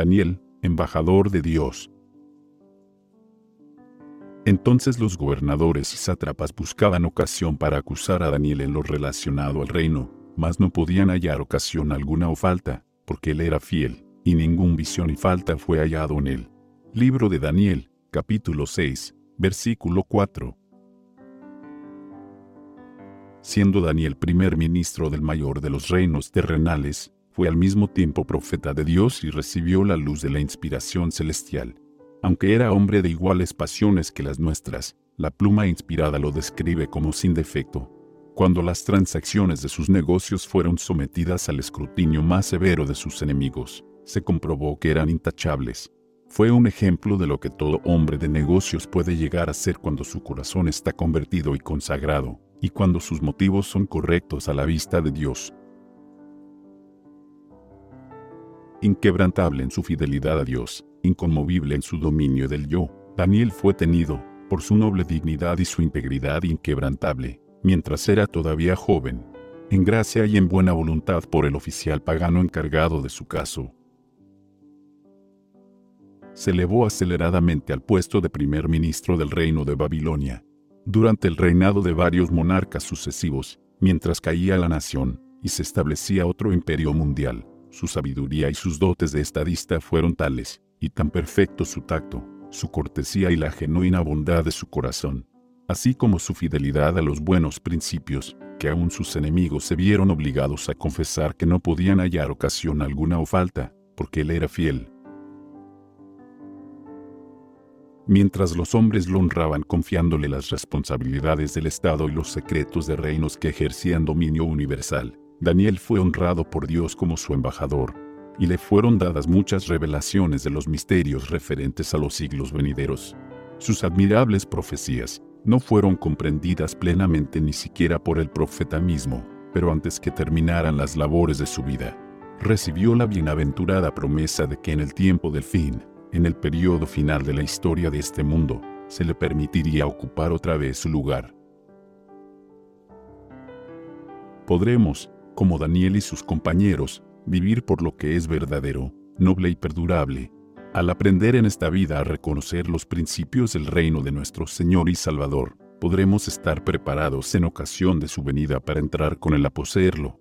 Daniel, embajador de Dios. Entonces los gobernadores y sátrapas buscaban ocasión para acusar a Daniel en lo relacionado al reino, mas no podían hallar ocasión alguna o falta, porque él era fiel, y ningún visión y falta fue hallado en él. Libro de Daniel, capítulo 6, versículo 4. Siendo Daniel primer ministro del mayor de los reinos terrenales, fue al mismo tiempo profeta de Dios y recibió la luz de la inspiración celestial. Aunque era hombre de iguales pasiones que las nuestras, la pluma inspirada lo describe como sin defecto. Cuando las transacciones de sus negocios fueron sometidas al escrutinio más severo de sus enemigos, se comprobó que eran intachables. Fue un ejemplo de lo que todo hombre de negocios puede llegar a ser cuando su corazón está convertido y consagrado, y cuando sus motivos son correctos a la vista de Dios. Inquebrantable en su fidelidad a Dios, inconmovible en su dominio del yo, Daniel fue tenido, por su noble dignidad y su integridad inquebrantable, mientras era todavía joven, en gracia y en buena voluntad por el oficial pagano encargado de su caso. Se elevó aceleradamente al puesto de primer ministro del reino de Babilonia. Durante el reinado de varios monarcas sucesivos, mientras caía la nación y se establecía otro imperio mundial, su sabiduría y sus dotes de estadista fueron tales, y tan perfecto su tacto, su cortesía y la genuina bondad de su corazón, así como su fidelidad a los buenos principios, que aún sus enemigos se vieron obligados a confesar que no podían hallar ocasión alguna o falta, porque él era fiel. Mientras los hombres lo honraban confiándole las responsabilidades del Estado y los secretos de reinos que ejercían dominio universal, Daniel fue honrado por Dios como su embajador, y le fueron dadas muchas revelaciones de los misterios referentes a los siglos venideros. Sus admirables profecías no fueron comprendidas plenamente ni siquiera por el profeta mismo, pero antes que terminaran las labores de su vida, recibió la bienaventurada promesa de que en el tiempo del fin, en el periodo final de la historia de este mundo, se le permitiría ocupar otra vez su lugar. Podremos, como Daniel y sus compañeros, vivir por lo que es verdadero, noble y perdurable, al aprender en esta vida a reconocer los principios del reino de nuestro Señor y Salvador, podremos estar preparados en ocasión de su venida para entrar con él a poseerlo.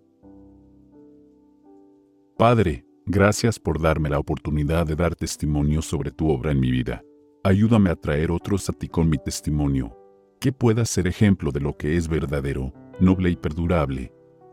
Padre, gracias por darme la oportunidad de dar testimonio sobre tu obra en mi vida. Ayúdame a traer otros a ti con mi testimonio, que pueda ser ejemplo de lo que es verdadero, noble y perdurable.